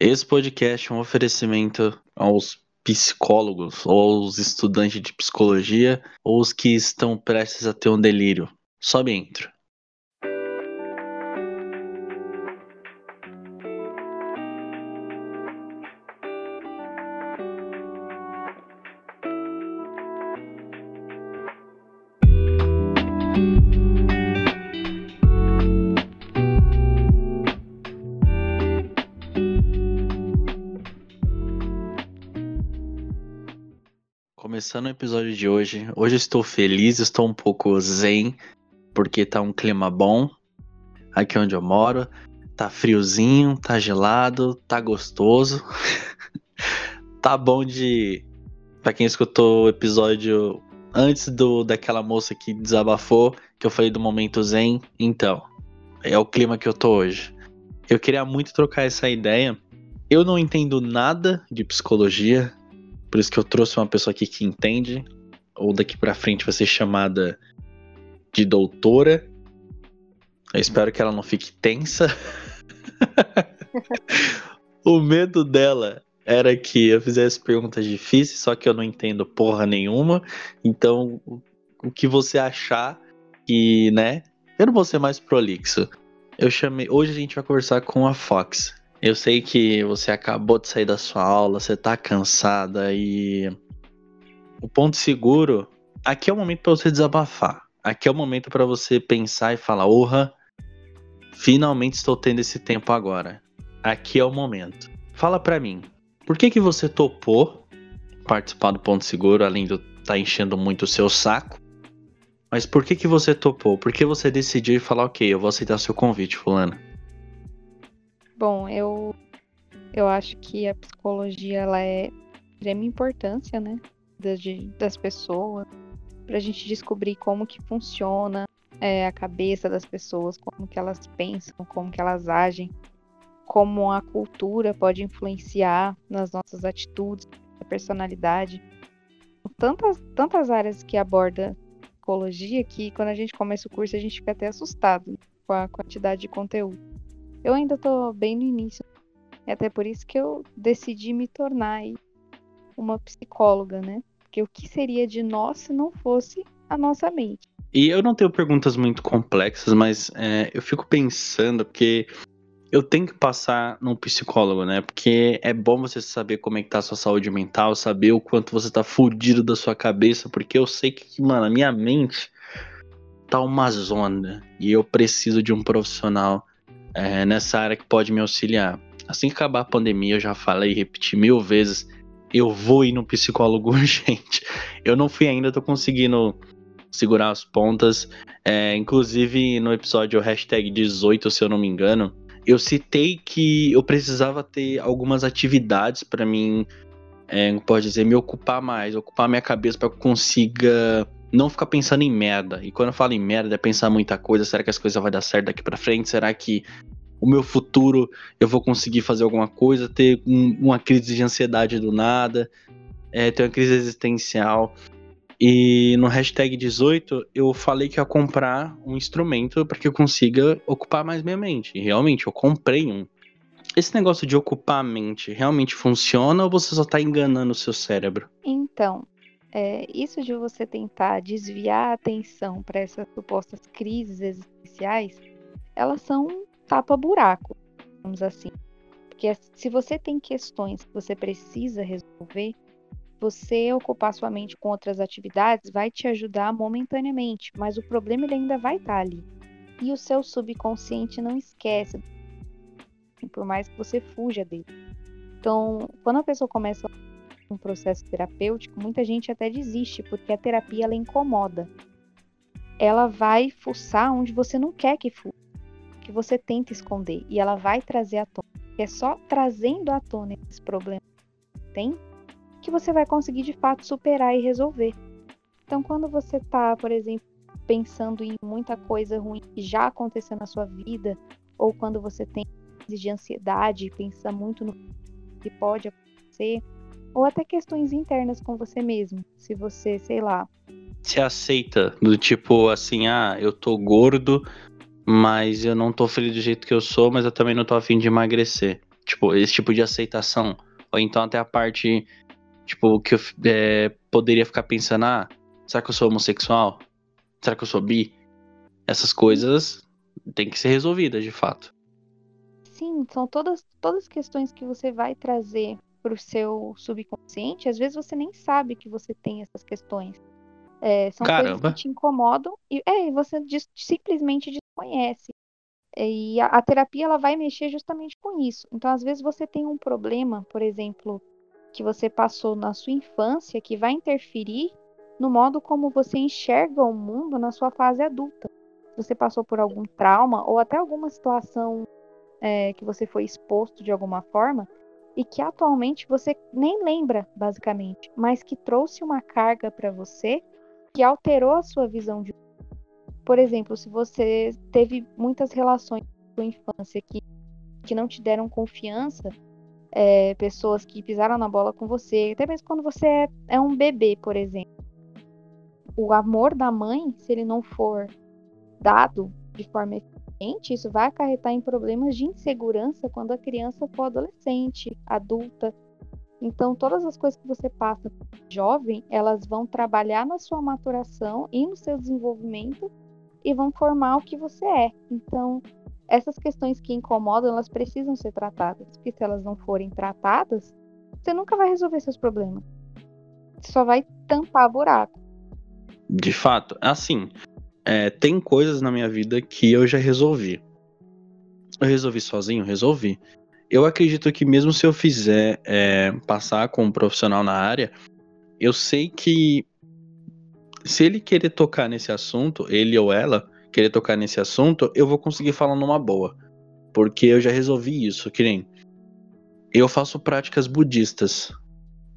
Esse podcast é um oferecimento aos psicólogos, ou aos estudantes de psicologia, ou os que estão prestes a ter um delírio. Sobe intro. Começando o episódio de hoje, hoje estou feliz, estou um pouco zen, porque tá um clima bom aqui onde eu moro. Tá friozinho, tá gelado, tá gostoso. tá bom de. Pra quem escutou o episódio antes do daquela moça que desabafou, que eu falei do momento zen, então, é o clima que eu tô hoje. Eu queria muito trocar essa ideia. Eu não entendo nada de psicologia, por isso que eu trouxe uma pessoa aqui que entende, ou daqui para frente vai ser chamada de doutora. Eu espero que ela não fique tensa. o medo dela era que eu fizesse perguntas difíceis, só que eu não entendo porra nenhuma. Então, o que você achar que, né? Eu não vou ser mais prolixo. Eu chamei. Hoje a gente vai conversar com a Fox. Eu sei que você acabou de sair da sua aula, você tá cansada e o ponto seguro, aqui é o momento para você desabafar. Aqui é o momento para você pensar e falar: "Orra, finalmente estou tendo esse tempo agora". Aqui é o momento. Fala para mim, por que que você topou participar do ponto seguro além de estar tá enchendo muito o seu saco? Mas por que que você topou? Por que você decidiu falar: "OK, eu vou aceitar seu convite, fulano"? Bom, eu eu acho que a psicologia ela é de extrema importância, né, das, das pessoas, para a gente descobrir como que funciona é, a cabeça das pessoas, como que elas pensam, como que elas agem, como a cultura pode influenciar nas nossas atitudes, na personalidade. Tantas, tantas áreas que aborda psicologia que quando a gente começa o curso a gente fica até assustado com a quantidade de conteúdo. Eu ainda estou bem no início. É até por isso que eu decidi me tornar uma psicóloga, né? Porque o que seria de nós se não fosse a nossa mente? E eu não tenho perguntas muito complexas, mas é, eu fico pensando porque eu tenho que passar num psicólogo, né? Porque é bom você saber como é que tá a sua saúde mental, saber o quanto você tá fudido da sua cabeça, porque eu sei que, mano, a minha mente tá uma zona e eu preciso de um profissional é, nessa área que pode me auxiliar. Assim que acabar a pandemia, eu já falei e repeti mil vezes, eu vou ir no psicólogo urgente. Eu não fui ainda, tô conseguindo segurar as pontas. É, inclusive no episódio hashtag 18, se eu não me engano, eu citei que eu precisava ter algumas atividades para mim, é, pode dizer, me ocupar mais, ocupar minha cabeça para que eu consiga não ficar pensando em merda. E quando eu falo em merda, é pensar muita coisa. Será que as coisas vão dar certo daqui para frente? Será que o meu futuro eu vou conseguir fazer alguma coisa? Ter um, uma crise de ansiedade do nada, é, ter uma crise existencial. E no hashtag 18 eu falei que ia comprar um instrumento para que eu consiga ocupar mais minha mente. E realmente eu comprei um. Esse negócio de ocupar a mente realmente funciona ou você só está enganando o seu cérebro? Então, é, isso de você tentar desviar a atenção para essas supostas crises existenciais, elas são tapa-buraco, vamos assim. Porque se você tem questões que você precisa resolver, você ocupar sua mente com outras atividades vai te ajudar momentaneamente, mas o problema ele ainda vai estar tá ali. E o seu subconsciente não esquece, por mais que você fuja dele. Então, quando a pessoa começa um processo terapêutico, muita gente até desiste, porque a terapia ela incomoda. Ela vai fuçar onde você não quer que fuça, que você tenta esconder, e ela vai trazer à tona. É só trazendo à tona esse problema que tem que você vai conseguir de fato superar e resolver. Então, quando você está, por exemplo, pensando em muita coisa ruim que já aconteceu na sua vida, ou quando você tem de ansiedade pensa muito no que pode acontecer, ou até questões internas com você mesmo. Se você, sei lá. Se aceita, do tipo assim, ah, eu tô gordo, mas eu não tô feliz do jeito que eu sou, mas eu também não tô afim de emagrecer. Tipo, esse tipo de aceitação. Ou então até a parte, tipo, que eu é, poderia ficar pensando, ah, será que eu sou homossexual? Será que eu sou bi? Essas coisas têm que ser resolvidas, de fato. Sim, são todas, todas questões que você vai trazer para o seu subconsciente. Às vezes você nem sabe que você tem essas questões. É, são Caramba. coisas que te incomodam e é, você des- simplesmente desconhece. E a, a terapia ela vai mexer justamente com isso. Então, às vezes você tem um problema, por exemplo, que você passou na sua infância, que vai interferir no modo como você enxerga o mundo na sua fase adulta. Você passou por algum trauma ou até alguma situação é, que você foi exposto de alguma forma e que atualmente você nem lembra, basicamente, mas que trouxe uma carga para você que alterou a sua visão de por exemplo, se você teve muitas relações na sua infância que, que não te deram confiança, é, pessoas que pisaram na bola com você, até mesmo quando você é, é um bebê, por exemplo. O amor da mãe, se ele não for dado de forma isso vai acarretar em problemas de insegurança quando a criança for adolescente, adulta. Então, todas as coisas que você passa jovem, elas vão trabalhar na sua maturação e no seu desenvolvimento e vão formar o que você é. Então, essas questões que incomodam, elas precisam ser tratadas, porque se elas não forem tratadas, você nunca vai resolver seus problemas. Você só vai tampar buraco. De fato, assim, é, tem coisas na minha vida que eu já resolvi. Eu resolvi sozinho? Resolvi. Eu acredito que mesmo se eu fizer é, passar com um profissional na área, eu sei que se ele querer tocar nesse assunto, ele ou ela querer tocar nesse assunto, eu vou conseguir falar numa boa. Porque eu já resolvi isso, que nem eu faço práticas budistas.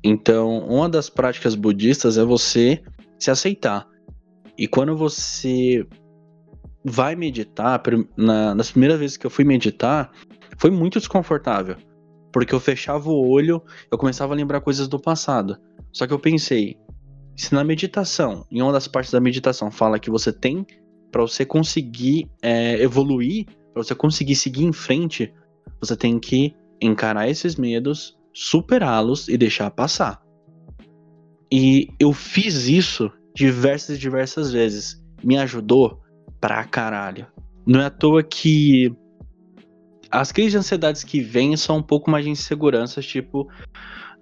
Então, uma das práticas budistas é você se aceitar. E quando você vai meditar, na, nas primeiras vezes que eu fui meditar, foi muito desconfortável. Porque eu fechava o olho, eu começava a lembrar coisas do passado. Só que eu pensei, se na meditação, em uma das partes da meditação, fala que você tem para você conseguir é, evoluir, para você conseguir seguir em frente, você tem que encarar esses medos, superá-los e deixar passar. E eu fiz isso diversas e diversas vezes. Me ajudou pra caralho. Não é à toa que as crises de ansiedades que vêm são um pouco mais de inseguranças, tipo,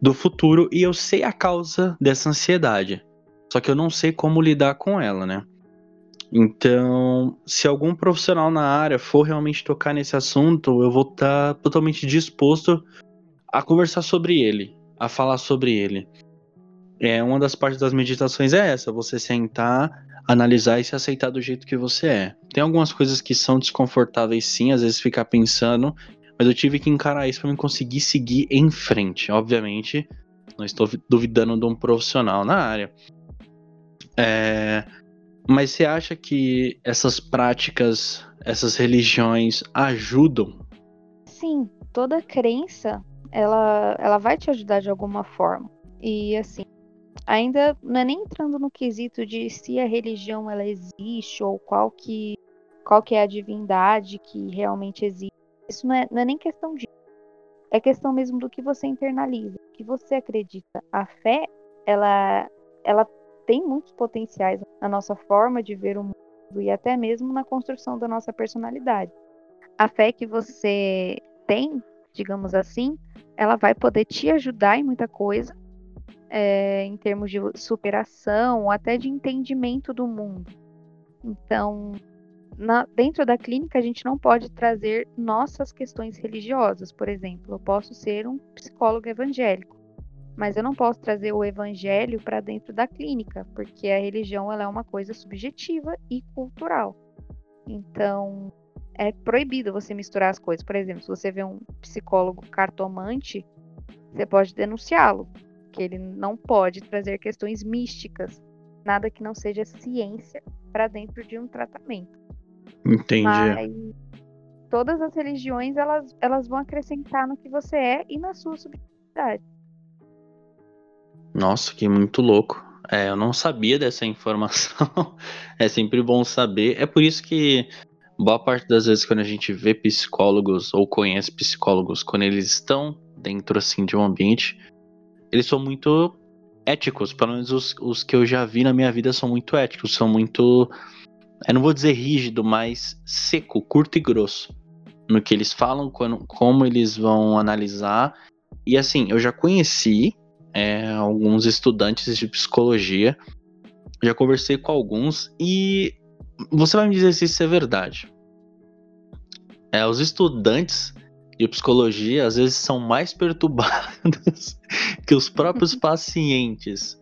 do futuro, e eu sei a causa dessa ansiedade. Só que eu não sei como lidar com ela, né? Então, se algum profissional na área for realmente tocar nesse assunto, eu vou estar tá totalmente disposto a conversar sobre ele, a falar sobre ele. É uma das partes das meditações é essa, você sentar, analisar e se aceitar do jeito que você é. Tem algumas coisas que são desconfortáveis sim, às vezes ficar pensando, mas eu tive que encarar isso para me conseguir seguir em frente. Obviamente, não estou duvidando de um profissional na área. É, mas você acha que essas práticas, essas religiões ajudam? Sim, toda crença, ela, ela vai te ajudar de alguma forma. E assim, ainda não é nem entrando no quesito de se a religião ela existe ou qual que, qual que é a divindade que realmente existe. Isso não é, não é nem questão disso. É questão mesmo do que você internaliza, do que você acredita. A fé, ela, ela tem muitos potenciais na nossa forma de ver o mundo e até mesmo na construção da nossa personalidade. A fé que você tem, digamos assim, ela vai poder te ajudar em muita coisa, é, em termos de superação, até de entendimento do mundo. Então, na, dentro da clínica, a gente não pode trazer nossas questões religiosas. Por exemplo, eu posso ser um psicólogo evangélico mas eu não posso trazer o evangelho para dentro da clínica, porque a religião ela é uma coisa subjetiva e cultural. Então, é proibido você misturar as coisas. Por exemplo, se você vê um psicólogo cartomante, você pode denunciá-lo, que ele não pode trazer questões místicas, nada que não seja ciência para dentro de um tratamento. Entendi. Mas todas as religiões elas, elas vão acrescentar no que você é e na sua subjetividade. Nossa, que muito louco. É, eu não sabia dessa informação. é sempre bom saber. É por isso que boa parte das vezes quando a gente vê psicólogos ou conhece psicólogos, quando eles estão dentro assim de um ambiente, eles são muito éticos, pelo menos os, os que eu já vi na minha vida são muito éticos, são muito, eu não vou dizer rígido, mas seco, curto e grosso no que eles falam, quando, como eles vão analisar. E assim, eu já conheci é, alguns estudantes de psicologia, já conversei com alguns e você vai me dizer se isso é verdade. É, os estudantes de psicologia às vezes são mais perturbados que os próprios pacientes.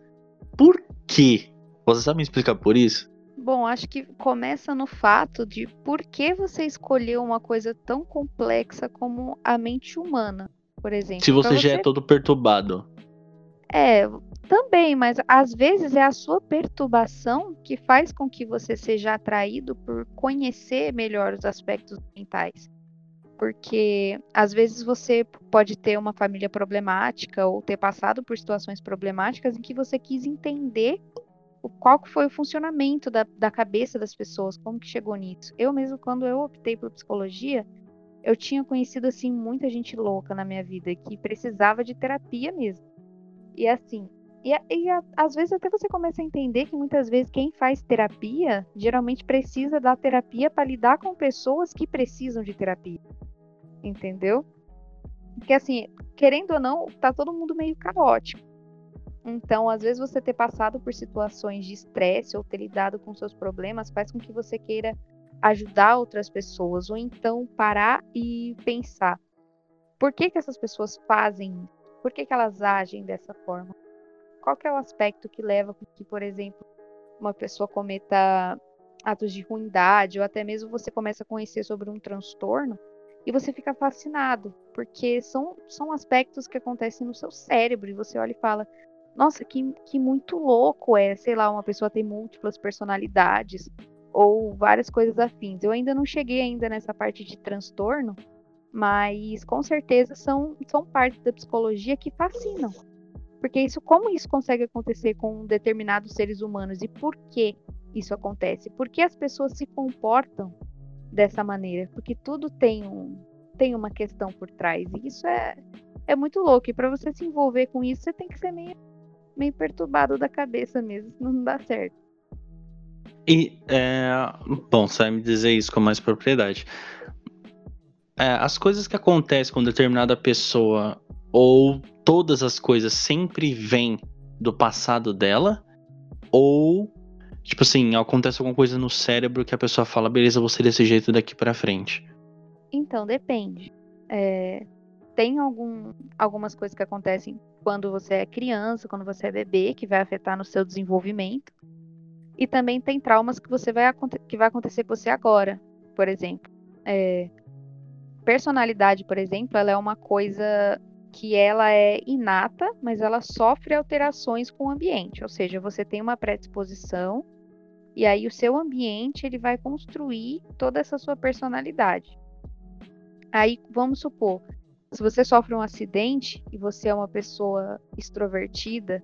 Por quê? Você sabe me explicar por isso? Bom, acho que começa no fato de por que você escolheu uma coisa tão complexa como a mente humana, por exemplo. Se você, você... já é todo perturbado. É, também, mas às vezes é a sua perturbação que faz com que você seja atraído por conhecer melhor os aspectos mentais. Porque às vezes você pode ter uma família problemática ou ter passado por situações problemáticas em que você quis entender o, qual foi o funcionamento da, da cabeça das pessoas, como que chegou nisso. Eu mesmo, quando eu optei por psicologia, eu tinha conhecido assim muita gente louca na minha vida que precisava de terapia mesmo. E assim, e, e a, às vezes até você começa a entender que muitas vezes quem faz terapia geralmente precisa da terapia para lidar com pessoas que precisam de terapia. Entendeu? Porque assim, querendo ou não, tá todo mundo meio caótico. Então, às vezes você ter passado por situações de estresse ou ter lidado com seus problemas faz com que você queira ajudar outras pessoas ou então parar e pensar: por que que essas pessoas fazem isso? Por que, que elas agem dessa forma? Qual é o aspecto que leva a que, por exemplo, uma pessoa cometa atos de ruindade, ou até mesmo você começa a conhecer sobre um transtorno e você fica fascinado, porque são, são aspectos que acontecem no seu cérebro, e você olha e fala, nossa, que, que muito louco é, sei lá, uma pessoa ter múltiplas personalidades, ou várias coisas afins. Eu ainda não cheguei ainda nessa parte de transtorno, mas com certeza são, são partes da psicologia que fascinam. Porque isso, como isso consegue acontecer com determinados seres humanos e por que isso acontece? Por que as pessoas se comportam dessa maneira? Porque tudo tem, um, tem uma questão por trás. E isso é, é muito louco. E para você se envolver com isso, você tem que ser meio, meio perturbado da cabeça mesmo, senão não dá certo. E, é, bom, você vai me dizer isso com mais propriedade é, as coisas que acontecem com determinada pessoa ou todas as coisas sempre vêm do passado dela ou tipo assim acontece alguma coisa no cérebro que a pessoa fala beleza vou ser desse jeito daqui para frente. Então depende. É, tem algum, algumas coisas que acontecem quando você é criança quando você é bebê que vai afetar no seu desenvolvimento. E também tem traumas que você vai que vai acontecer com você agora por exemplo. É, personalidade, por exemplo, ela é uma coisa que ela é inata, mas ela sofre alterações com o ambiente. Ou seja, você tem uma predisposição e aí o seu ambiente ele vai construir toda essa sua personalidade. Aí vamos supor, se você sofre um acidente e você é uma pessoa extrovertida,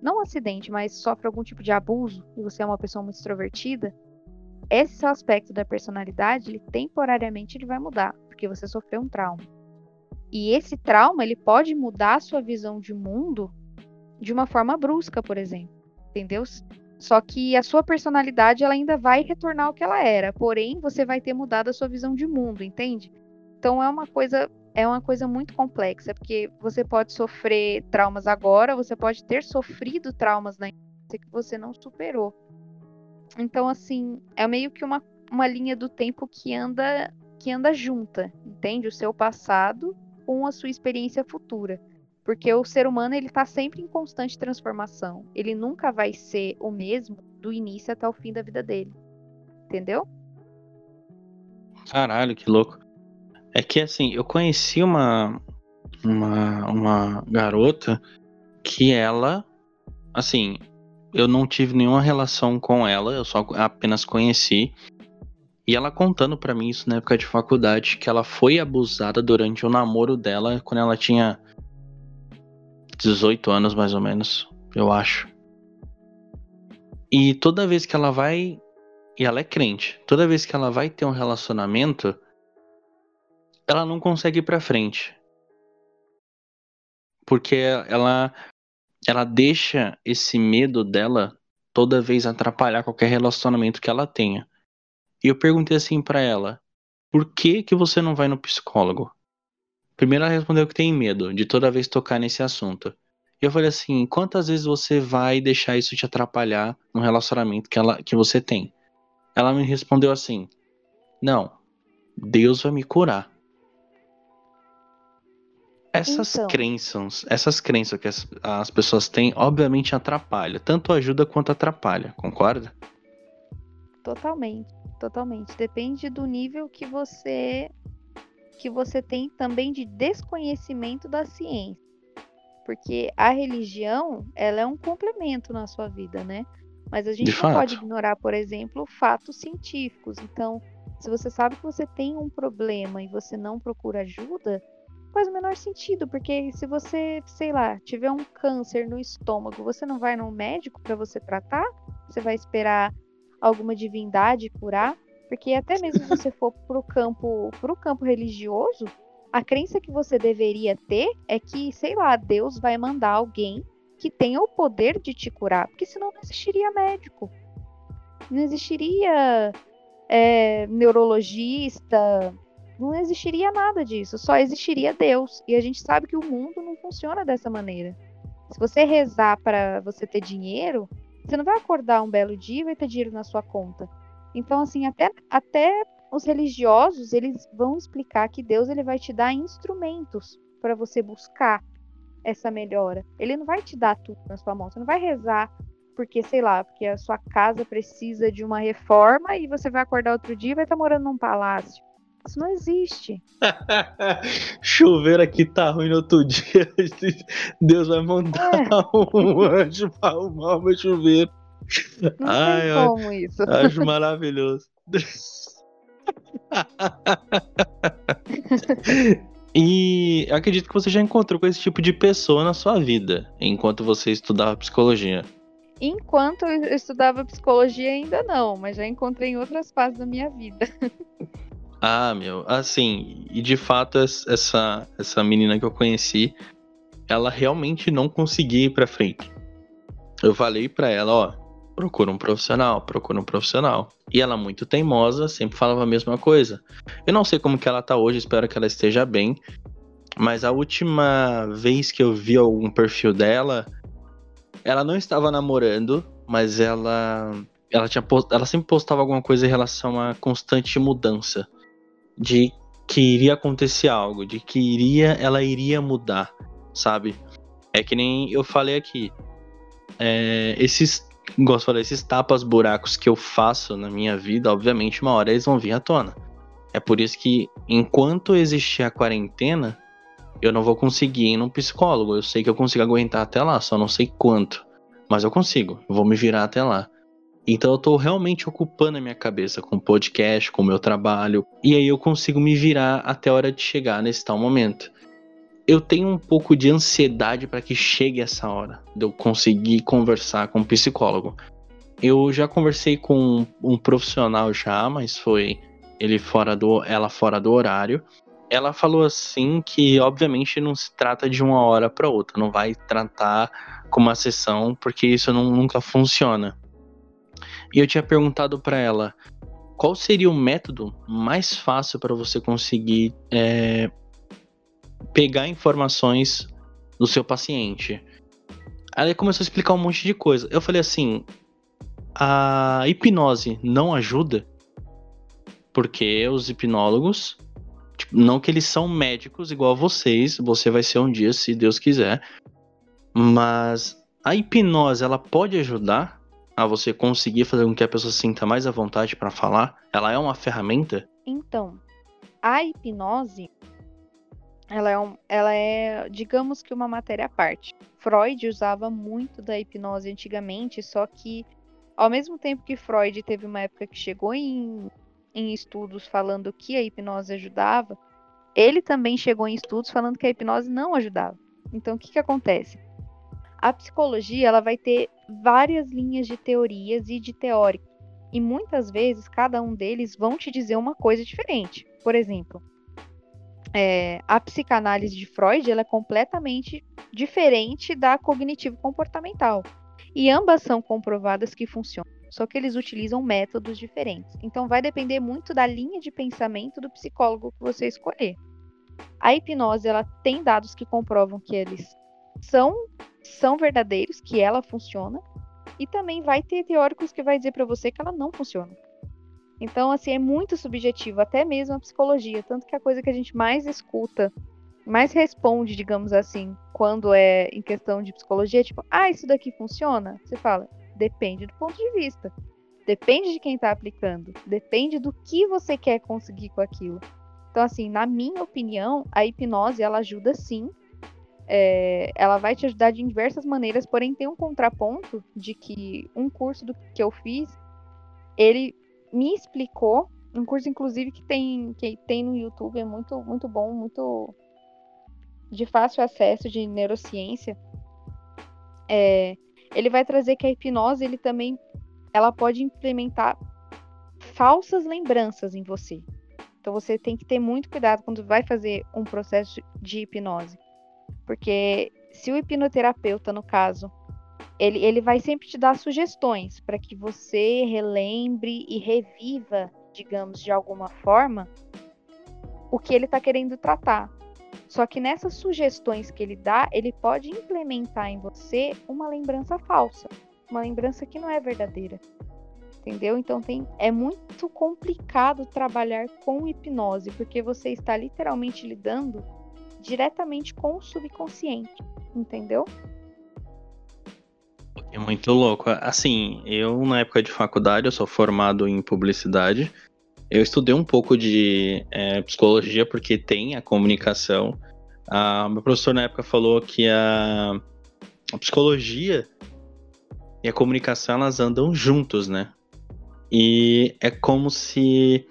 não um acidente, mas sofre algum tipo de abuso e você é uma pessoa muito extrovertida, esse seu aspecto da personalidade, ele temporariamente ele vai mudar porque você sofreu um trauma. E esse trauma, ele pode mudar a sua visão de mundo de uma forma brusca, por exemplo. Entendeu? Só que a sua personalidade ela ainda vai retornar ao que ela era, porém você vai ter mudado a sua visão de mundo, entende? Então é uma coisa é uma coisa muito complexa, porque você pode sofrer traumas agora, você pode ter sofrido traumas na infância que você não superou. Então assim, é meio que uma, uma linha do tempo que anda que anda junta, entende? O seu passado com a sua experiência futura. Porque o ser humano ele está sempre em constante transformação. Ele nunca vai ser o mesmo do início até o fim da vida dele. Entendeu? Caralho, que louco. É que assim, eu conheci uma uma, uma garota que ela assim, eu não tive nenhuma relação com ela, eu só apenas conheci. E ela contando para mim isso na época de faculdade, que ela foi abusada durante o namoro dela quando ela tinha 18 anos mais ou menos, eu acho. E toda vez que ela vai e ela é crente. Toda vez que ela vai ter um relacionamento, ela não consegue ir pra frente. Porque ela ela deixa esse medo dela toda vez atrapalhar qualquer relacionamento que ela tenha. E eu perguntei assim para ela: "Por que que você não vai no psicólogo?" Primeiro ela respondeu que tem medo de toda vez tocar nesse assunto. E eu falei assim: "Quantas vezes você vai deixar isso te atrapalhar no relacionamento que ela que você tem?" Ela me respondeu assim: "Não. Deus vai me curar." Essas Então. crenças, essas crenças que as, as pessoas têm, obviamente atrapalha. Tanto ajuda quanto atrapalha, concorda? Totalmente, totalmente. Depende do nível que você que você tem também de desconhecimento da ciência. Porque a religião, ela é um complemento na sua vida, né? Mas a gente De não pode fato. ignorar, por exemplo, fatos científicos. Então, se você sabe que você tem um problema e você não procura ajuda, faz o menor sentido, porque se você, sei lá, tiver um câncer no estômago, você não vai no médico para você tratar? Você vai esperar alguma divindade curar? Porque até mesmo se você for pro campo, pro campo religioso, a crença que você deveria ter é que, sei lá, Deus vai mandar alguém que tenha o poder de te curar, porque senão não existiria médico. Não existiria é, neurologista, não existiria nada disso, só existiria Deus. E a gente sabe que o mundo não funciona dessa maneira. Se você rezar para você ter dinheiro, você não vai acordar um belo dia e vai ter dinheiro na sua conta. Então, assim, até, até os religiosos, eles vão explicar que Deus ele vai te dar instrumentos para você buscar essa melhora. Ele não vai te dar tudo na sua mão. Você não vai rezar porque, sei lá, porque a sua casa precisa de uma reforma e você vai acordar outro dia e vai estar morando num palácio. Isso não existe. Chuveiro aqui tá ruim no outro dia. Deus vai mandar um anjo pra arrumar o meu chuveiro. Não Ai, tem ai. como isso. Acho maravilhoso. e eu acredito que você já encontrou com esse tipo de pessoa na sua vida, enquanto você estudava psicologia. Enquanto eu estudava psicologia, ainda não, mas já encontrei em outras fases da minha vida. Ah, meu, assim, e de fato es- essa essa menina que eu conheci, ela realmente não conseguia ir pra frente. Eu falei pra ela, ó, procura um profissional, procura um profissional. E ela muito teimosa, sempre falava a mesma coisa. Eu não sei como que ela tá hoje, espero que ela esteja bem. Mas a última vez que eu vi algum perfil dela, ela não estava namorando, mas ela ela tinha post- ela sempre postava alguma coisa em relação à constante mudança de que iria acontecer algo, de que iria, ela iria mudar, sabe? É que nem eu falei aqui. É, esses, igual eu falei, esses tapas buracos que eu faço na minha vida, obviamente, uma hora eles vão vir à tona. É por isso que, enquanto existir a quarentena, eu não vou conseguir ir num psicólogo. Eu sei que eu consigo aguentar até lá, só não sei quanto. Mas eu consigo, vou me virar até lá. Então eu tô realmente ocupando a minha cabeça com podcast, com o meu trabalho, e aí eu consigo me virar até a hora de chegar nesse tal momento. Eu tenho um pouco de ansiedade para que chegue essa hora, de eu conseguir conversar com um psicólogo. Eu já conversei com um profissional já, mas foi ele fora do, ela fora do horário. Ela falou assim que obviamente não se trata de uma hora para outra, não vai tratar com uma sessão, porque isso não, nunca funciona. E eu tinha perguntado para ela qual seria o método mais fácil para você conseguir é, pegar informações do seu paciente. Aí começou a explicar um monte de coisa. Eu falei assim: a hipnose não ajuda, porque os hipnólogos, tipo, não que eles são médicos igual vocês, você vai ser um dia, se Deus quiser, mas a hipnose ela pode ajudar a você conseguir fazer com que a pessoa se sinta mais à vontade para falar? Ela é uma ferramenta? Então, a hipnose, ela é, um, ela é, digamos que uma matéria à parte. Freud usava muito da hipnose antigamente, só que ao mesmo tempo que Freud teve uma época que chegou em, em estudos falando que a hipnose ajudava, ele também chegou em estudos falando que a hipnose não ajudava. Então, o que, que acontece? A psicologia ela vai ter várias linhas de teorias e de teóricos. E muitas vezes cada um deles vão te dizer uma coisa diferente. Por exemplo, é, a psicanálise de Freud ela é completamente diferente da cognitivo-comportamental. E ambas são comprovadas que funcionam, só que eles utilizam métodos diferentes. Então vai depender muito da linha de pensamento do psicólogo que você escolher. A hipnose ela tem dados que comprovam que eles são são verdadeiros, que ela funciona, e também vai ter teóricos que vai dizer para você que ela não funciona. Então, assim, é muito subjetivo, até mesmo a psicologia. Tanto que a coisa que a gente mais escuta, mais responde, digamos assim, quando é em questão de psicologia, é tipo, ah, isso daqui funciona? Você fala, depende do ponto de vista. Depende de quem está aplicando. Depende do que você quer conseguir com aquilo. Então, assim, na minha opinião, a hipnose, ela ajuda sim. É, ela vai te ajudar de diversas maneiras, porém tem um contraponto de que um curso do que eu fiz, ele me explicou, um curso inclusive que tem, que tem no YouTube, é muito, muito bom, muito de fácil acesso de neurociência. É, ele vai trazer que a hipnose ele também ela pode implementar falsas lembranças em você. Então você tem que ter muito cuidado quando vai fazer um processo de hipnose. Porque se o hipnoterapeuta, no caso, ele, ele vai sempre te dar sugestões para que você relembre e reviva, digamos, de alguma forma, o que ele está querendo tratar. Só que nessas sugestões que ele dá, ele pode implementar em você uma lembrança falsa, uma lembrança que não é verdadeira. Entendeu? Então tem, é muito complicado trabalhar com hipnose, porque você está literalmente lidando diretamente com o subconsciente, entendeu? É muito louco. Assim, eu na época de faculdade, eu sou formado em publicidade. Eu estudei um pouco de é, psicologia porque tem a comunicação. Ah, meu professor na época falou que a, a psicologia e a comunicação elas andam juntos, né? E é como se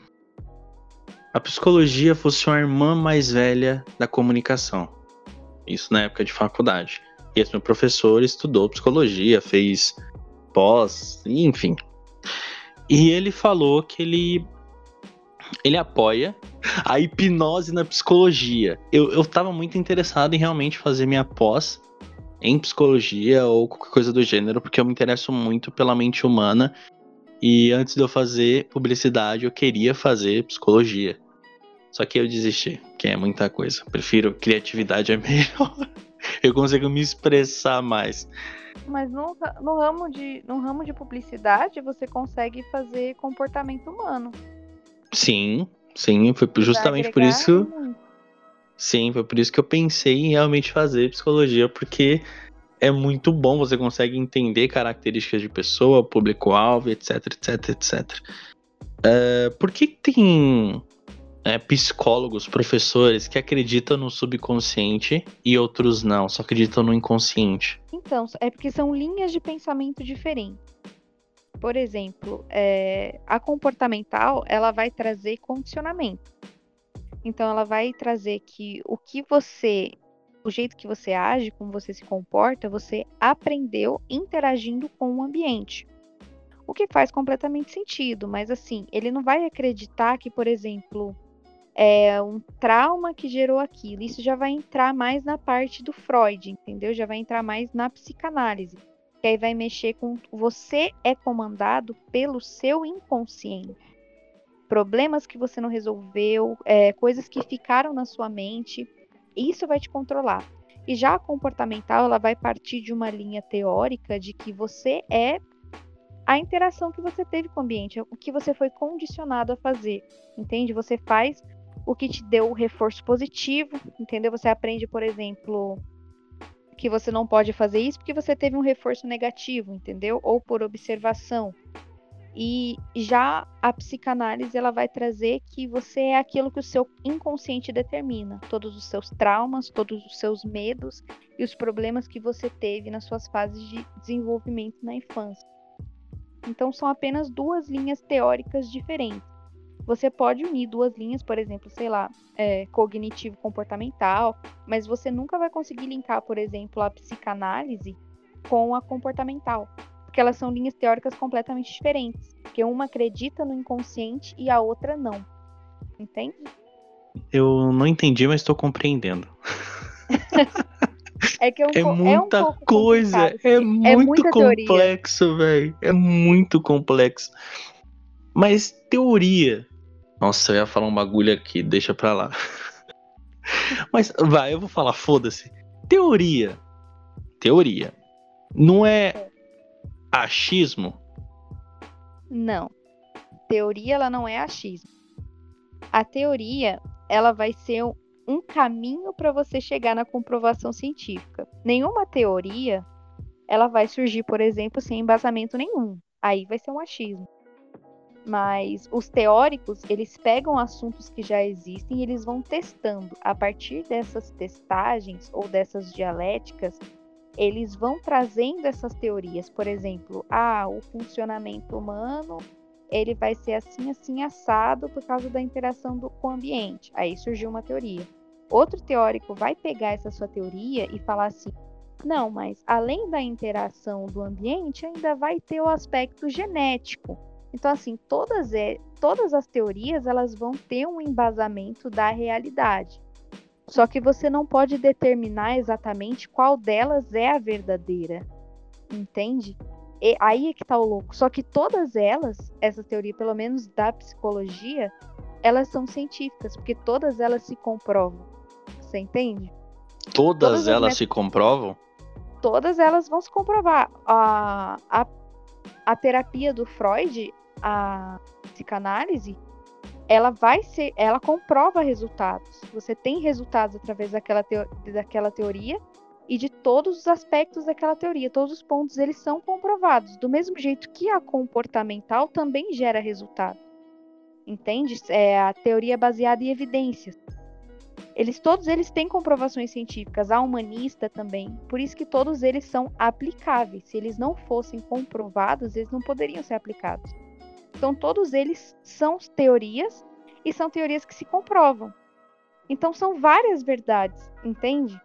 a psicologia fosse uma irmã mais velha da comunicação. Isso na época de faculdade. E esse meu professor estudou psicologia, fez pós, enfim. E ele falou que ele ele apoia a hipnose na psicologia. Eu, eu tava muito interessado em realmente fazer minha pós em psicologia ou qualquer coisa do gênero, porque eu me interesso muito pela mente humana. E antes de eu fazer publicidade, eu queria fazer psicologia. Só que eu desisti, que é muita coisa. Prefiro criatividade é melhor eu consigo me expressar mais. Mas no, no, ramo de, no ramo de publicidade, você consegue fazer comportamento humano. Sim, sim, foi justamente por isso. Muito. Sim, foi por isso que eu pensei em realmente fazer psicologia, porque é muito bom, você consegue entender características de pessoa, público-alvo, etc, etc, etc. Uh, por que tem é, psicólogos, professores que acreditam no subconsciente e outros não, só acreditam no inconsciente? Então, é porque são linhas de pensamento diferentes. Por exemplo, é, a comportamental ela vai trazer condicionamento. Então, ela vai trazer que o que você, o jeito que você age, como você se comporta, você aprendeu interagindo com o ambiente. O que faz completamente sentido, mas assim, ele não vai acreditar que, por exemplo, é um trauma que gerou aquilo. Isso já vai entrar mais na parte do Freud, entendeu? Já vai entrar mais na psicanálise. Que aí vai mexer com você é comandado pelo seu inconsciente. Problemas que você não resolveu, é, coisas que ficaram na sua mente, isso vai te controlar. E já a comportamental, ela vai partir de uma linha teórica de que você é a interação que você teve com o ambiente, o que você foi condicionado a fazer, entende? Você faz o que te deu o reforço positivo, entendeu? Você aprende, por exemplo, que você não pode fazer isso porque você teve um reforço negativo, entendeu? Ou por observação. E já a psicanálise ela vai trazer que você é aquilo que o seu inconsciente determina, todos os seus traumas, todos os seus medos e os problemas que você teve nas suas fases de desenvolvimento na infância. Então são apenas duas linhas teóricas diferentes você pode unir duas linhas, por exemplo, sei lá, é, cognitivo-comportamental, mas você nunca vai conseguir linkar, por exemplo, a psicanálise com a comportamental, porque elas são linhas teóricas completamente diferentes. porque uma acredita no inconsciente e a outra não. Entende? Eu não entendi, mas estou compreendendo. é que é, um é muita é um coisa, é muito é complexo, velho. É muito complexo. Mas teoria. Nossa, eu ia falar um bagulho aqui, deixa pra lá. Mas vai, eu vou falar, foda-se. Teoria. Teoria. Não é achismo? Não. Teoria ela não é achismo. A teoria, ela vai ser um caminho para você chegar na comprovação científica. Nenhuma teoria ela vai surgir, por exemplo, sem embasamento nenhum. Aí vai ser um achismo. Mas os teóricos, eles pegam assuntos que já existem e eles vão testando. A partir dessas testagens ou dessas dialéticas, eles vão trazendo essas teorias. Por exemplo, ah, o funcionamento humano ele vai ser assim, assim, assado por causa da interação do, com o ambiente. Aí surgiu uma teoria. Outro teórico vai pegar essa sua teoria e falar assim: não, mas além da interação do ambiente, ainda vai ter o aspecto genético. Então, assim, todas, é, todas as teorias elas vão ter um embasamento da realidade. Só que você não pode determinar exatamente qual delas é a verdadeira. Entende? E aí é que tá o louco. Só que todas elas, essa teoria, pelo menos da psicologia, elas são científicas, porque todas elas se comprovam. Você entende? Todas, todas elas se comprovam? Todas elas vão se comprovar. A, a, a terapia do Freud, a psicanálise, ela vai ser, ela comprova resultados. Você tem resultados através daquela, teo, daquela teoria e de todos os aspectos daquela teoria, todos os pontos eles são comprovados, do mesmo jeito que a comportamental também gera resultado. Entende? É a teoria baseada em evidências. Eles todos eles têm comprovações científicas, a humanista também. Por isso que todos eles são aplicáveis. Se eles não fossem comprovados, eles não poderiam ser aplicados. Então todos eles são teorias e são teorias que se comprovam. Então são várias verdades, entende?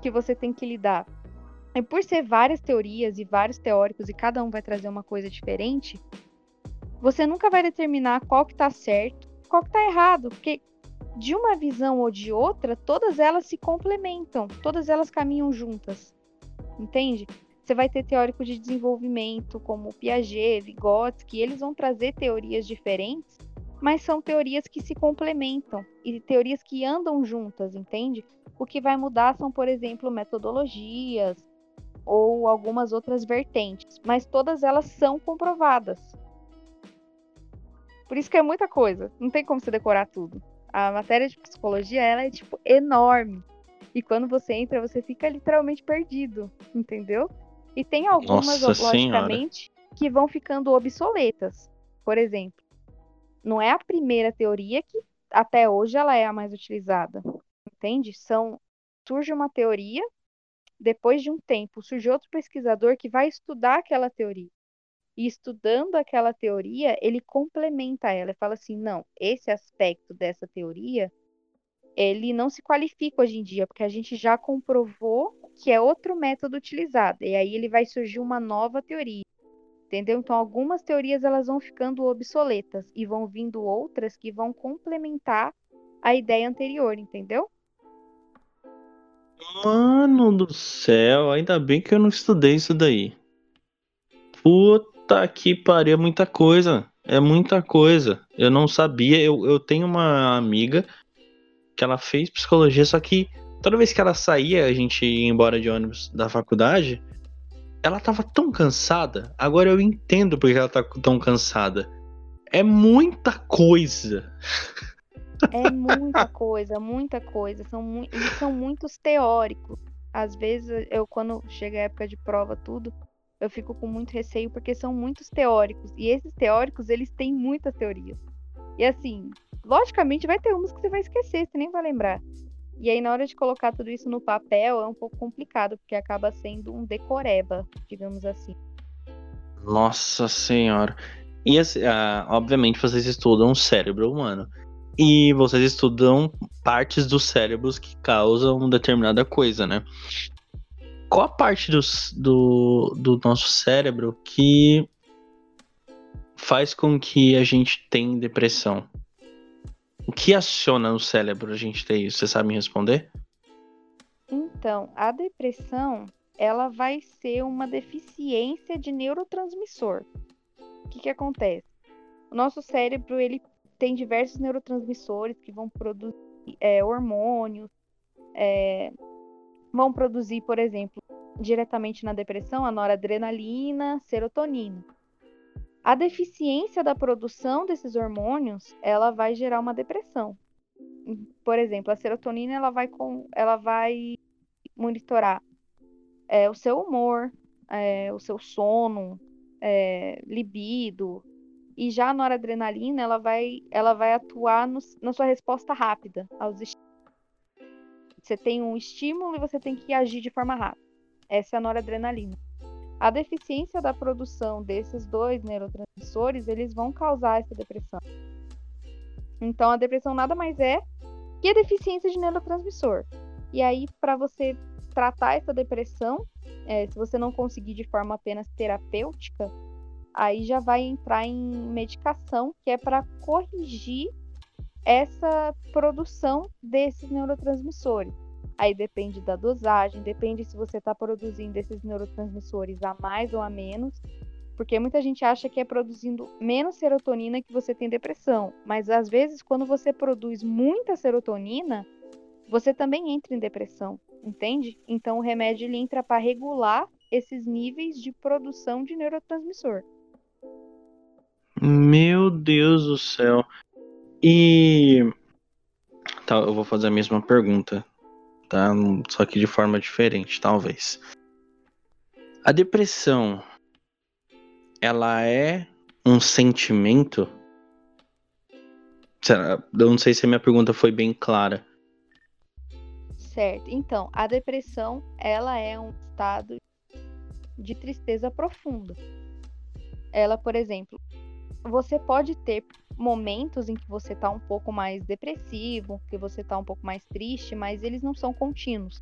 que você tem que lidar. E por ser várias teorias e vários teóricos e cada um vai trazer uma coisa diferente, você nunca vai determinar qual que está certo, qual que está errado, porque de uma visão ou de outra, todas elas se complementam, todas elas caminham juntas. Entende? Você vai ter teórico de desenvolvimento como Piaget, Vygotsky, eles vão trazer teorias diferentes, mas são teorias que se complementam e teorias que andam juntas, entende? O que vai mudar são, por exemplo, metodologias ou algumas outras vertentes, mas todas elas são comprovadas. Por isso que é muita coisa, não tem como você decorar tudo. A matéria de psicologia ela é tipo enorme. E quando você entra, você fica literalmente perdido, entendeu? E tem algumas, Nossa logicamente, senhora. que vão ficando obsoletas. Por exemplo, não é a primeira teoria que até hoje ela é a mais utilizada entende? São surge uma teoria, depois de um tempo surge outro pesquisador que vai estudar aquela teoria. E estudando aquela teoria, ele complementa ela, e fala assim: "Não, esse aspecto dessa teoria, ele não se qualifica hoje em dia, porque a gente já comprovou que é outro método utilizado. E aí ele vai surgir uma nova teoria. Entendeu? Então algumas teorias elas vão ficando obsoletas e vão vindo outras que vão complementar a ideia anterior, entendeu? Mano do céu, ainda bem que eu não estudei isso daí. Puta que pariu, é muita coisa. É muita coisa. Eu não sabia. Eu, eu tenho uma amiga que ela fez psicologia, só que toda vez que ela saía, a gente ia embora de ônibus da faculdade, ela tava tão cansada. Agora eu entendo porque ela tá tão cansada. É muita coisa. É muita coisa, muita coisa. São, mu são muitos teóricos. Às vezes, eu, quando chega a época de prova, tudo, eu fico com muito receio porque são muitos teóricos. E esses teóricos, eles têm muitas teorias. E assim, logicamente vai ter umas que você vai esquecer, você nem vai lembrar. E aí, na hora de colocar tudo isso no papel, é um pouco complicado, porque acaba sendo um decoreba, digamos assim. Nossa senhora. E assim, ah, obviamente vocês estudam o cérebro humano e vocês estudam partes dos cérebros que causam determinada coisa, né? Qual a parte do, do, do nosso cérebro que faz com que a gente tenha depressão? O que aciona no cérebro a gente ter isso? Você sabe me responder? Então, a depressão, ela vai ser uma deficiência de neurotransmissor. O que, que acontece? O nosso cérebro, ele tem diversos neurotransmissores que vão produzir é, hormônios, é, vão produzir, por exemplo, diretamente na depressão, a noradrenalina, serotonina. A deficiência da produção desses hormônios, ela vai gerar uma depressão. Por exemplo, a serotonina, ela vai, com, ela vai monitorar é, o seu humor, é, o seu sono, é, libido. E já a noradrenalina, ela vai, ela vai atuar no, na sua resposta rápida aos estímulos. Você tem um estímulo e você tem que agir de forma rápida. Essa é a noradrenalina. A deficiência da produção desses dois neurotransmissores, eles vão causar essa depressão. Então, a depressão nada mais é que a deficiência de neurotransmissor. E aí, para você tratar essa depressão, é, se você não conseguir de forma apenas terapêutica, aí já vai entrar em medicação, que é para corrigir essa produção desses neurotransmissores. Aí depende da dosagem, depende se você está produzindo esses neurotransmissores a mais ou a menos, porque muita gente acha que é produzindo menos serotonina que você tem depressão, mas às vezes quando você produz muita serotonina, você também entra em depressão, entende? Então o remédio ele entra para regular esses níveis de produção de neurotransmissor. Meu Deus do céu. E tá, eu vou fazer a mesma pergunta tá? Só que de forma diferente, talvez. A depressão, ela é um sentimento? Eu não sei se a minha pergunta foi bem clara. Certo. Então, a depressão, ela é um estado de tristeza profunda. Ela, por exemplo, você pode ter momentos em que você está um pouco mais depressivo, que você está um pouco mais triste, mas eles não são contínuos.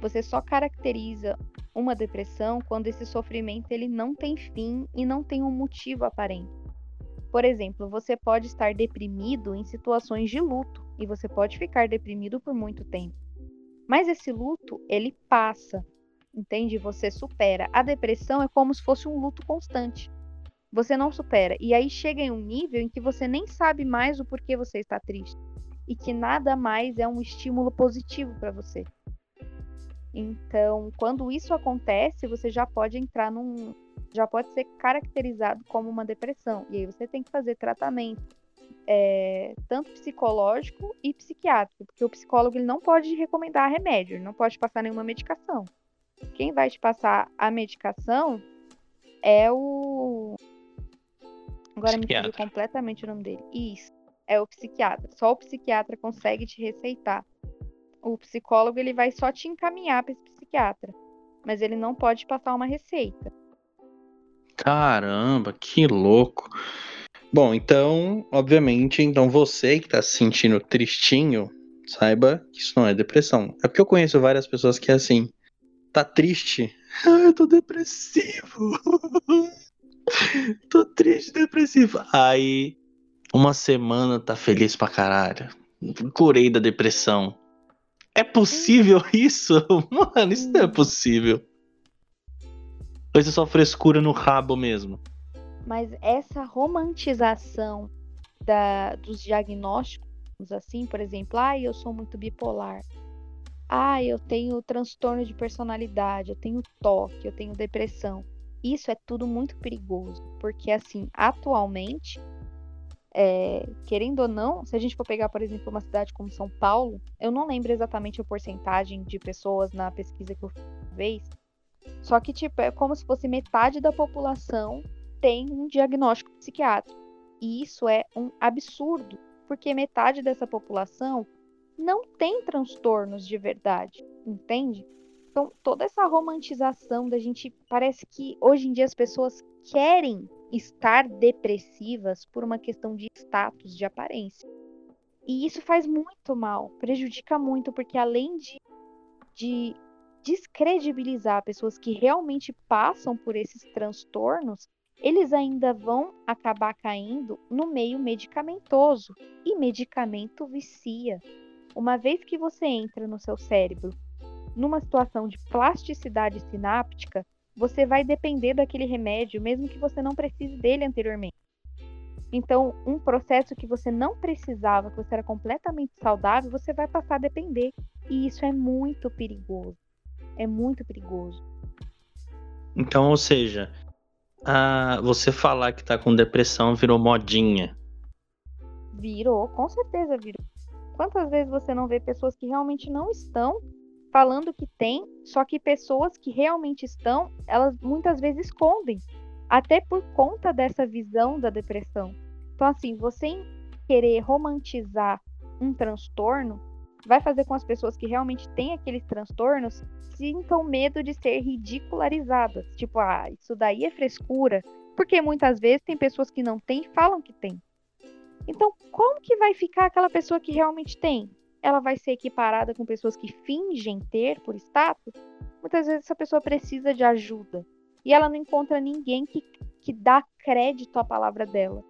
Você só caracteriza uma depressão quando esse sofrimento ele não tem fim e não tem um motivo aparente. Por exemplo, você pode estar deprimido em situações de luto e você pode ficar deprimido por muito tempo. Mas esse luto, ele passa, entende? Você supera. A depressão é como se fosse um luto constante você não supera. E aí chega em um nível em que você nem sabe mais o porquê você está triste. E que nada mais é um estímulo positivo para você. Então, quando isso acontece, você já pode entrar num. Já pode ser caracterizado como uma depressão. E aí você tem que fazer tratamento, é, tanto psicológico e psiquiátrico, porque o psicólogo ele não pode recomendar remédio, não pode passar nenhuma medicação. Quem vai te passar a medicação é o Agora me fugiu completamente o nome dele. Isso. É o psiquiatra. Só o psiquiatra consegue te receitar. O psicólogo ele vai só te encaminhar para esse psiquiatra, mas ele não pode passar uma receita. Caramba, que louco. Bom, então, obviamente, então você que tá se sentindo tristinho, saiba que isso não é depressão. É porque eu conheço várias pessoas que é assim, tá triste. Ah, eu tô depressivo. Tô triste, depressivo. Aí, uma semana tá feliz pra caralho. Curei da depressão. É possível isso? Mano, isso não é possível. Ou isso é só frescura no rabo mesmo? Mas essa romantização da, dos diagnósticos, assim, por exemplo, ah, eu sou muito bipolar. Ah, eu tenho transtorno de personalidade, eu tenho toque, eu tenho depressão. Isso é tudo muito perigoso, porque assim, atualmente, é, querendo ou não, se a gente for pegar, por exemplo, uma cidade como São Paulo, eu não lembro exatamente a porcentagem de pessoas na pesquisa que eu fiz, só que tipo, é como se fosse metade da população tem um diagnóstico psiquiátrico. E isso é um absurdo, porque metade dessa população não tem transtornos de verdade, entende? Então, toda essa romantização da gente. Parece que hoje em dia as pessoas querem estar depressivas por uma questão de status, de aparência. E isso faz muito mal, prejudica muito, porque além de, de descredibilizar pessoas que realmente passam por esses transtornos, eles ainda vão acabar caindo no meio medicamentoso. E medicamento vicia. Uma vez que você entra no seu cérebro numa situação de plasticidade sináptica, você vai depender daquele remédio, mesmo que você não precise dele anteriormente. Então, um processo que você não precisava, que você era completamente saudável, você vai passar a depender. E isso é muito perigoso. É muito perigoso. Então, ou seja, a você falar que tá com depressão virou modinha. Virou, com certeza virou. Quantas vezes você não vê pessoas que realmente não estão falando que tem, só que pessoas que realmente estão, elas muitas vezes escondem, até por conta dessa visão da depressão. Então, assim, você querer romantizar um transtorno vai fazer com as pessoas que realmente têm aqueles transtornos sintam medo de ser ridicularizadas. Tipo, ah, isso daí é frescura. Porque muitas vezes tem pessoas que não têm e falam que tem. Então, como que vai ficar aquela pessoa que realmente tem? Ela vai ser equiparada com pessoas que fingem ter por status? Muitas vezes essa pessoa precisa de ajuda. E ela não encontra ninguém que, que dá crédito à palavra dela.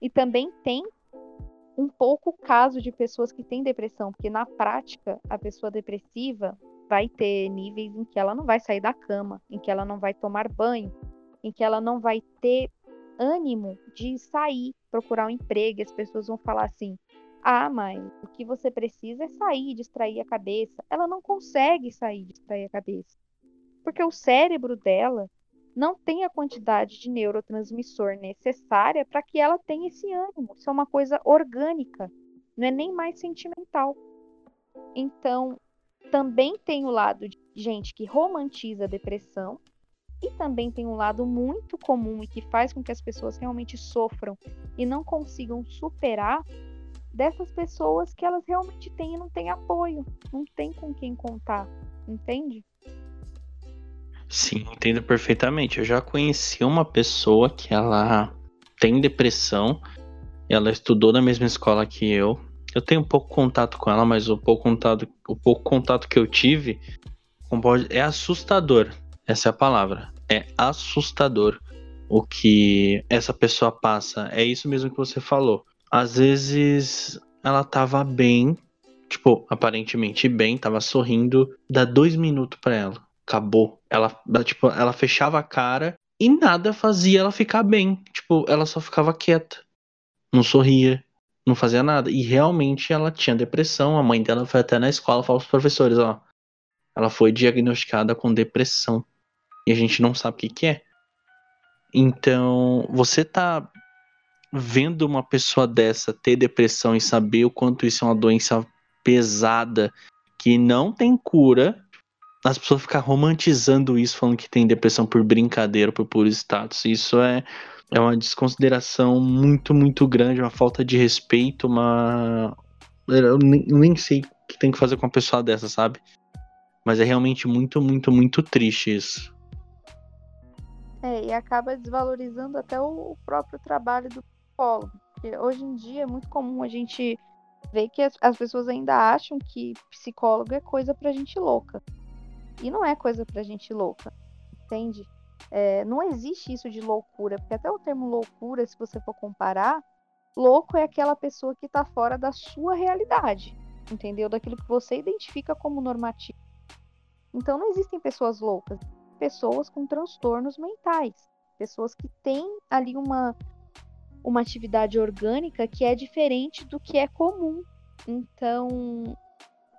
E também tem um pouco caso de pessoas que têm depressão, porque na prática a pessoa depressiva vai ter níveis em que ela não vai sair da cama, em que ela não vai tomar banho, em que ela não vai ter ânimo de sair, procurar um emprego, e as pessoas vão falar assim: "Ah, mas o que você precisa é sair, distrair a cabeça". Ela não consegue sair, distrair a cabeça. Porque o cérebro dela não tem a quantidade de neurotransmissor necessária para que ela tenha esse ânimo. Isso é uma coisa orgânica, não é nem mais sentimental. Então, também tem o lado de gente que romantiza a depressão e também tem um lado muito comum e que faz com que as pessoas realmente sofram e não consigam superar dessas pessoas que elas realmente têm e não têm apoio, não tem com quem contar, entende? Sim, entendo perfeitamente. Eu já conheci uma pessoa que ela tem depressão, ela estudou na mesma escola que eu. Eu tenho pouco contato com ela, mas o pouco contato, o pouco contato que eu tive é assustador. Essa é a palavra. É assustador o que essa pessoa passa. É isso mesmo que você falou. Às vezes ela tava bem, tipo, aparentemente bem, tava sorrindo, dá dois minutos para ela acabou. Ela, tipo, ela fechava a cara e nada fazia ela ficar bem. Tipo, ela só ficava quieta. Não sorria, não fazia nada. E realmente ela tinha depressão. A mãe dela foi até na escola falou pros professores, ó. Ela foi diagnosticada com depressão. E a gente não sabe o que, que é. Então, você tá vendo uma pessoa dessa ter depressão e saber o quanto isso é uma doença pesada que não tem cura, as pessoas ficam romantizando isso, falando que tem depressão por brincadeira, por puro status. Isso é, é uma desconsideração muito, muito grande, uma falta de respeito, uma. Eu nem, nem sei o que tem que fazer com uma pessoa dessa, sabe? Mas é realmente muito, muito, muito triste isso. É, e acaba desvalorizando até o próprio trabalho do psicólogo. Porque hoje em dia é muito comum a gente ver que as, as pessoas ainda acham que psicólogo é coisa pra gente louca. E não é coisa pra gente louca, entende? É, não existe isso de loucura, porque até o termo loucura, se você for comparar, louco é aquela pessoa que está fora da sua realidade, entendeu? Daquilo que você identifica como normativo. Então não existem pessoas loucas, pessoas com transtornos mentais, pessoas que têm ali uma uma atividade orgânica que é diferente do que é comum. Então,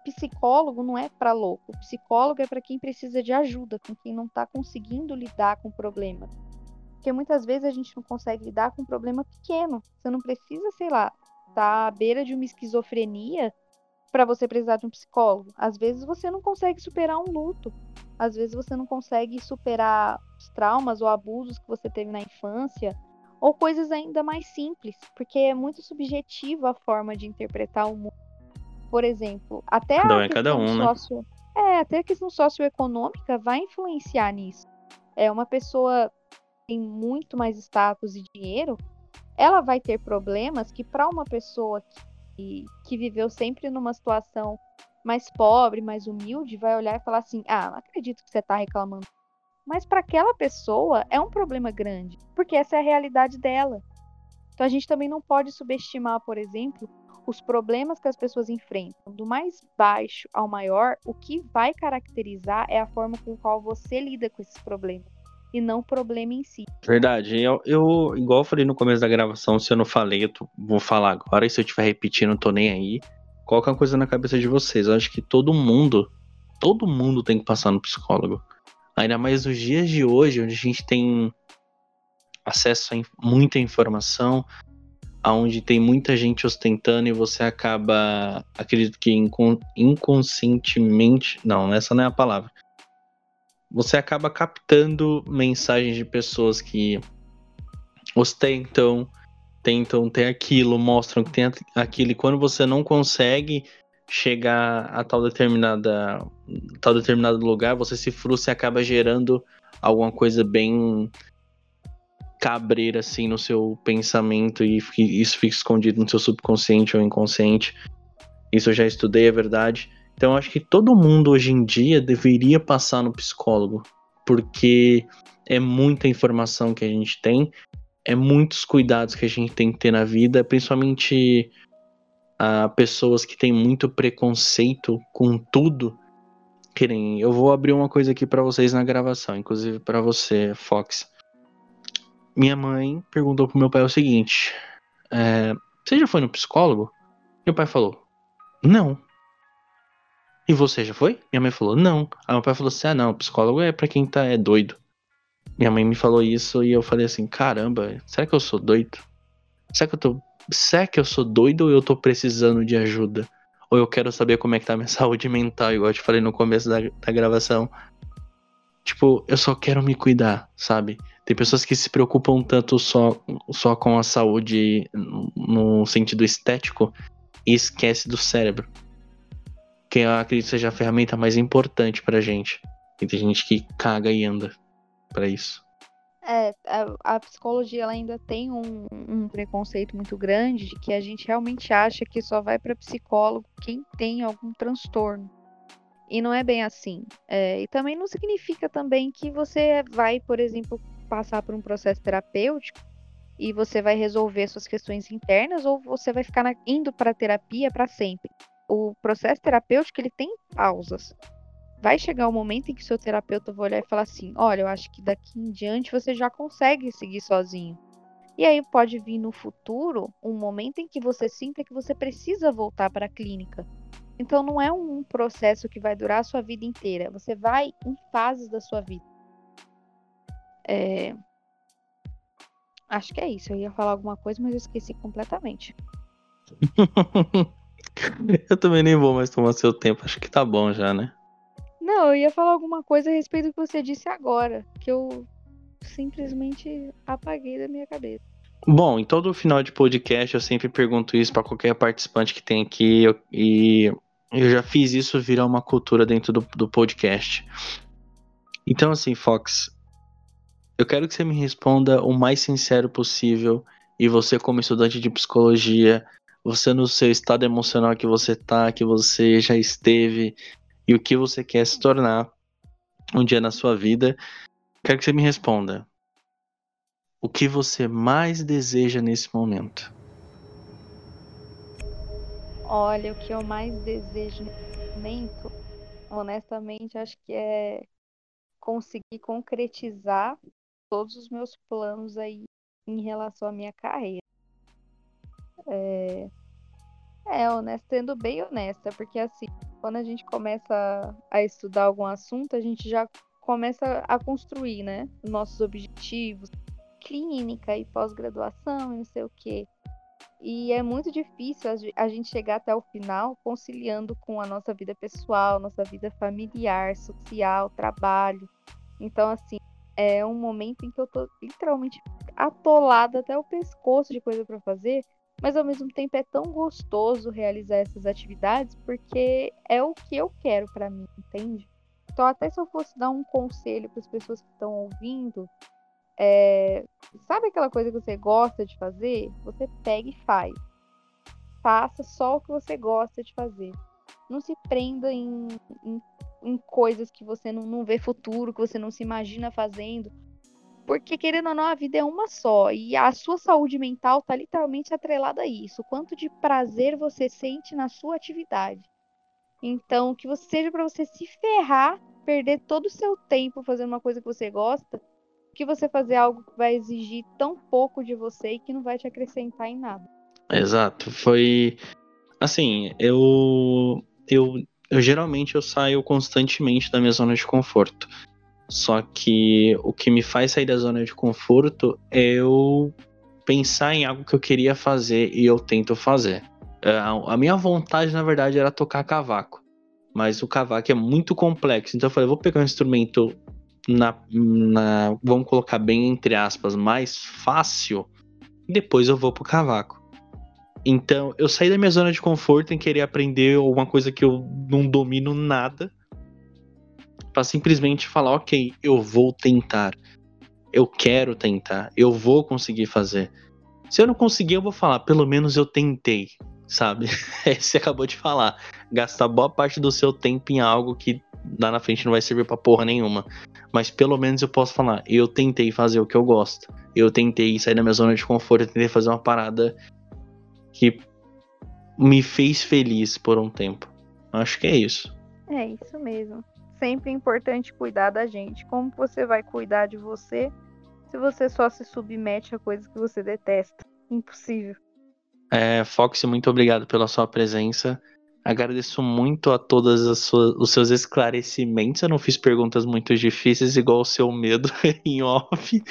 psicólogo não é para louco. Psicólogo é para quem precisa de ajuda, com quem não está conseguindo lidar com o problema. Porque muitas vezes a gente não consegue lidar com um problema pequeno. Você não precisa, sei lá, estar tá à beira de uma esquizofrenia para você precisar de um psicólogo. Às vezes você não consegue superar um luto. Às vezes você não consegue superar os traumas ou abusos que você teve na infância, ou coisas ainda mais simples, porque é muito subjetivo a forma de interpretar o mundo por exemplo, até cada a é cada um, né? sócio... É, até a questão socioeconômica vai influenciar nisso. É uma pessoa tem muito mais status e dinheiro, ela vai ter problemas que para uma pessoa que, que viveu sempre numa situação mais pobre, mais humilde, vai olhar e falar assim: "Ah, não acredito que você está reclamando". Mas para aquela pessoa é um problema grande, porque essa é a realidade dela. Então a gente também não pode subestimar, por exemplo, os problemas que as pessoas enfrentam, do mais baixo ao maior, o que vai caracterizar é a forma com qual você lida com esses problemas e não o problema em si. Verdade. Eu, eu, igual eu falei no começo da gravação, se eu não falei, eu tô, vou falar agora, e se eu estiver repetindo, não tô nem aí. Coloca uma coisa na cabeça de vocês. Eu acho que todo mundo, todo mundo tem que passar no psicólogo. Ainda mais nos dias de hoje, onde a gente tem acesso a muita informação, onde tem muita gente ostentando e você acaba, acredito que inconscientemente, não, essa não é a palavra. Você acaba captando mensagens de pessoas que ostentam, tentam ter aquilo, mostram que tem aquilo, e quando você não consegue chegar a tal determinada tal determinado lugar, você se frustra e acaba gerando alguma coisa bem cabreira assim no seu pensamento e isso fica escondido no seu subconsciente ou inconsciente. Isso eu já estudei, é verdade. Então eu acho que todo mundo hoje em dia deveria passar no psicólogo, porque é muita informação que a gente tem, é muitos cuidados que a gente tem que ter na vida, principalmente a pessoas que têm muito preconceito com tudo. Querem, eu vou abrir uma coisa aqui para vocês na gravação, inclusive para você, Fox minha mãe perguntou pro meu pai o seguinte: é, Você já foi no psicólogo? Meu pai falou: Não. E você já foi? Minha mãe falou: Não. Aí meu pai falou assim: Ah, não, psicólogo é pra quem tá é doido. Minha mãe me falou isso e eu falei assim: Caramba, será que eu sou doido? Será que eu tô. Será que eu sou doido ou eu tô precisando de ajuda? Ou eu quero saber como é que tá minha saúde mental, igual eu te falei no começo da, da gravação. Tipo, eu só quero me cuidar, sabe? Tem pessoas que se preocupam tanto só, só com a saúde no sentido estético e esquece do cérebro. Que eu acredito seja a ferramenta mais importante pra gente. E tem gente que caga e anda para isso. É, a, a, psicologia ela ainda tem um, um, preconceito muito grande de que a gente realmente acha que só vai para psicólogo quem tem algum transtorno. E não é bem assim. É, e também não significa também que você vai, por exemplo, passar por um processo terapêutico e você vai resolver suas questões internas ou você vai ficar na, indo para terapia para sempre. O processo terapêutico ele tem pausas. Vai chegar um momento em que seu terapeuta vai olhar e falar assim: olha, eu acho que daqui em diante você já consegue seguir sozinho. E aí pode vir no futuro um momento em que você sinta que você precisa voltar para a clínica. Então não é um processo que vai durar a sua vida inteira. Você vai em fases da sua vida. É... Acho que é isso. Eu ia falar alguma coisa, mas eu esqueci completamente. eu também nem vou mais tomar seu tempo. Acho que tá bom já, né? Não, eu ia falar alguma coisa a respeito do que você disse agora, que eu simplesmente apaguei da minha cabeça. Bom, em todo final de podcast eu sempre pergunto isso para qualquer participante que tem aqui e eu já fiz isso virar uma cultura dentro do, do podcast. Então, assim, Fox, eu quero que você me responda o mais sincero possível. E você, como estudante de psicologia, você no seu estado emocional que você tá, que você já esteve, e o que você quer se tornar um dia na sua vida, quero que você me responda. O que você mais deseja nesse momento? Olha, o que eu mais desejo nesse momento, honestamente, acho que é conseguir concretizar todos os meus planos aí em relação à minha carreira. É, é honesto, sendo bem honesta, porque assim, quando a gente começa a estudar algum assunto, a gente já começa a construir, né, nossos objetivos, clínica e pós-graduação e não sei o quê. E é muito difícil a gente chegar até o final conciliando com a nossa vida pessoal, nossa vida familiar, social, trabalho. Então, assim, é um momento em que eu tô literalmente atolada até o pescoço de coisa para fazer, mas ao mesmo tempo é tão gostoso realizar essas atividades porque é o que eu quero para mim, entende? Então, até se eu fosse dar um conselho para as pessoas que estão ouvindo, é... sabe aquela coisa que você gosta de fazer? Você pega e faz. Faça só o que você gosta de fazer. Não se prenda em, em em coisas que você não, não vê futuro, que você não se imagina fazendo. Porque, querendo ou não, a vida é uma só. E a sua saúde mental está literalmente atrelada a isso. Quanto de prazer você sente na sua atividade. Então, que você seja para você se ferrar, perder todo o seu tempo fazendo uma coisa que você gosta, que você fazer algo que vai exigir tão pouco de você e que não vai te acrescentar em nada. Exato. Foi. Assim, eu. Eu, eu geralmente eu saio constantemente da minha zona de conforto. Só que o que me faz sair da zona de conforto é eu pensar em algo que eu queria fazer e eu tento fazer. É, a minha vontade, na verdade, era tocar cavaco. Mas o cavaco é muito complexo. Então eu falei, vou pegar um instrumento na, na, vamos colocar bem entre aspas, mais fácil. Depois eu vou pro cavaco. Então eu saí da minha zona de conforto em querer aprender alguma coisa que eu não domino nada para simplesmente falar, ok, eu vou tentar, eu quero tentar, eu vou conseguir fazer. Se eu não conseguir, eu vou falar, pelo menos eu tentei, sabe? É, você acabou de falar, gastar boa parte do seu tempo em algo que lá na frente não vai servir pra porra nenhuma. Mas pelo menos eu posso falar, eu tentei fazer o que eu gosto. Eu tentei sair da minha zona de conforto, eu tentei fazer uma parada que me fez feliz por um tempo. Acho que é isso. É isso mesmo sempre importante cuidar da gente. Como você vai cuidar de você se você só se submete a coisas que você detesta? Impossível. É, Fox, muito obrigado pela sua presença. Agradeço muito a todos os seus esclarecimentos. Eu não fiz perguntas muito difíceis, igual o seu medo em off.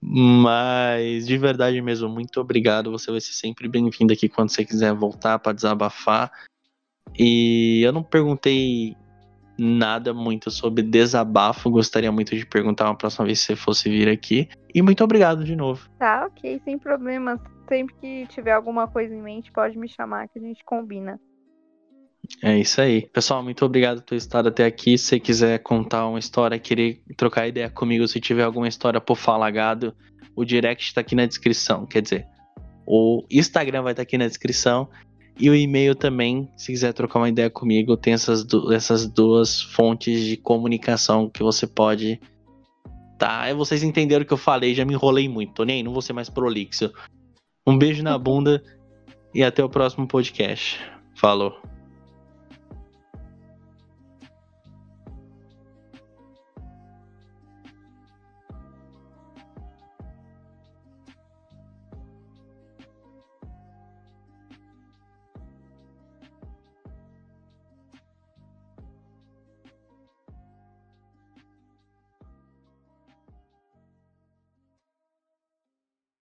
Mas de verdade mesmo, muito obrigado. Você vai ser sempre bem-vindo aqui quando você quiser voltar para desabafar. E eu não perguntei nada muito sobre desabafo. Gostaria muito de perguntar uma próxima vez se você fosse vir aqui. E muito obrigado de novo. Tá, ok, sem problemas. Sempre que tiver alguma coisa em mente, pode me chamar que a gente combina. É isso aí. Pessoal, muito obrigado por ter estado até aqui. Se você quiser contar uma história, querer trocar ideia comigo, se tiver alguma história por falagado, o direct está aqui na descrição. Quer dizer, o Instagram vai estar tá aqui na descrição. E o e-mail também, se quiser trocar uma ideia comigo, tem essas, du essas duas fontes de comunicação que você pode. Tá, vocês entenderam o que eu falei, já me enrolei muito, tô nem aí, não vou ser mais prolixo. Um beijo na bunda e até o próximo podcast. Falou.